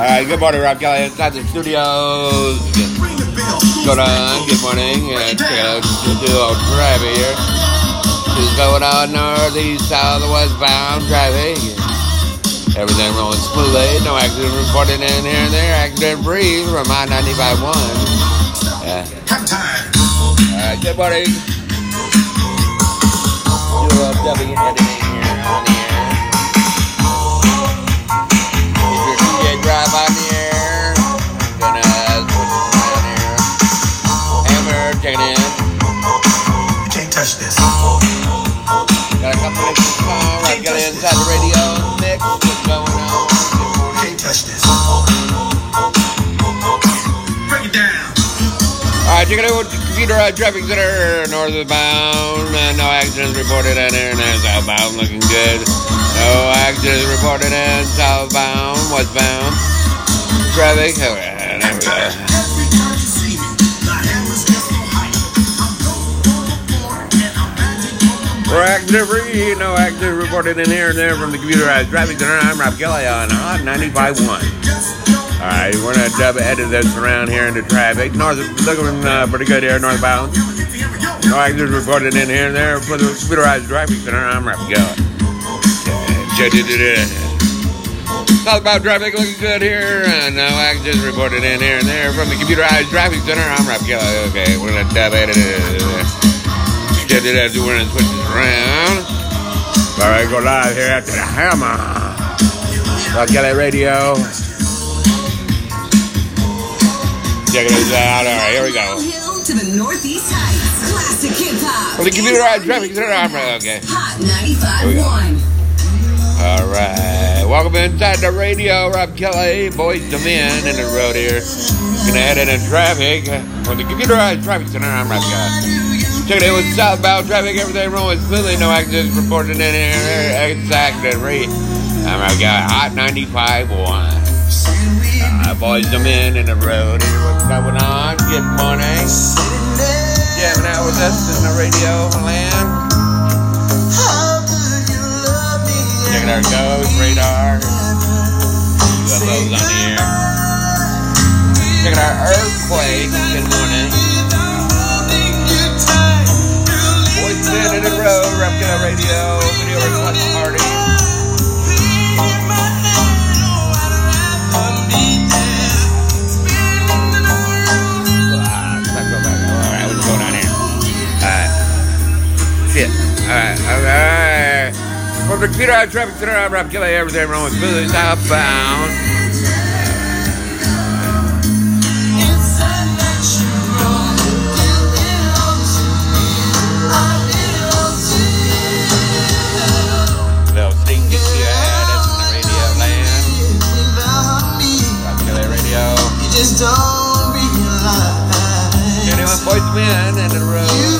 All right, good morning, Rob Kelly inside the studios. Going on? Good morning. Uh, check out. Just do a little traffic here. What's going on northeast, south, westbound traffic? Everything rolling smoothly. No accident reported in here and there. Accident free from I 95 1. Yeah. All right, good morning. Hammer checking in. Can't touch this. Got a couple of songs. Right, got it inside the radio mix. What's going on? Morning. Can't touch this. Break it down. All right, check it out. Computer uh, traffic center, northbound. Uh, no accidents reported in here. And southbound, looking good. No accidents reported in southbound, westbound. Traffic. Right, there we go. We're accident free. No accident reported in here and there from the computerized traffic center. I'm Rob Kelly on Hot 95.1. All right, we're gonna dub edit this around here into traffic. North, looking uh, pretty good here, northbound. No accidents reported in here and there for the computerized traffic center. I'm Rob Kelly. about traffic looking good here. Uh, no accidents reported in here and there from the computerized traffic center. I'm Rob Kelly. Okay, we're gonna dub edit it. Did it as we're gonna switch this around. All right, go live here after the hammer. Rob Kelly Radio. Check it out. All right, here we go. Hill to the Northeast Heights. Classic hip hop. For the computerized traffic center. I'm Rob. Okay. Hot 95.1. All right. Welcome inside the radio. Rob Kelly, Boyz II Men in the road here. Gonna edit in traffic for the computerized traffic center. I'm Rob Kelly. It out with southbound traffic. Everything rolling smoothly. No accidents reported in here. It's accident free. I'm Rob Kelly. Hot 95 1. Uh, Boyz II Men in the road here. What's going on? Good morning. Jamming out with us in the radio land. Checking our ghost radar. UFOs on the air. Checking our earthquake. Alright, alright. From the computer out traffic center, I'm Rob Kelly. Everything wrong with Billy southbound. Little sneak peek you had us in the radio land. Rob Kelly Radio. You just don't realize Anyone boys men in the road.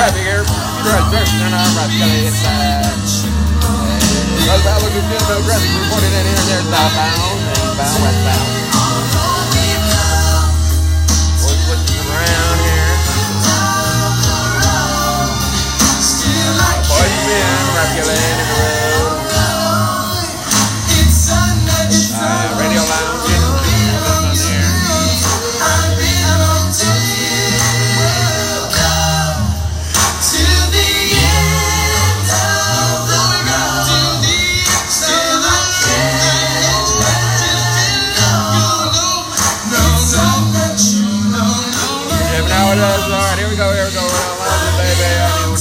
traffic here. Traffic turn on Rock Kelly inside. Southbound looking good, uh, no traffic reported in here. There's southbound, eastbound, westbound.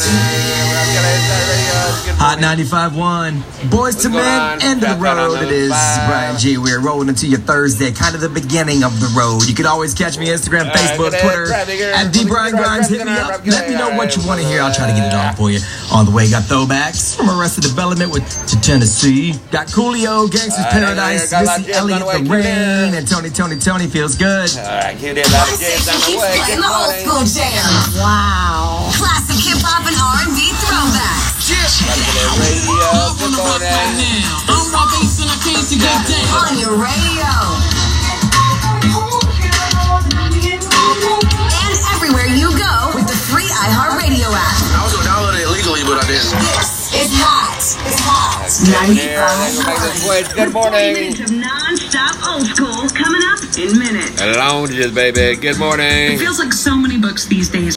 Una, una, Hot 95.1. Boyz II Men, on? end of the road. It those is five. Brian G. We're rolling into your Thursday, kind of the beginning of the road. You can always catch me Instagram, All right, Facebook, Twitter, at D Brian Grimes. Hit me up. Let me know what you want to hear. I'll try to get it on for you. On the way, got throwbacks from Arrested Development with to Tennessee. Got Coolio, Gangsters All right, Paradise, here, got a lot of Missy Elliott, the way. The Keep it Rain, and Tony, Tony, Tony feels good. All right, here it is. Out of jams on the way. playing the old school jams. Wow. Classic hip hop and R&B throwbacks. Gotta get that radio. Good morning. On your radio. And everywhere you go with the free iHeartRadio app. I was gonna download it illegally, but I didn't. It's hot. It's hot. Getting there. They're gonna make this switch. Good morning. minutes of non-stop old school coming up in minutes. Lounges, baby. Good morning. It Feels like so many books these days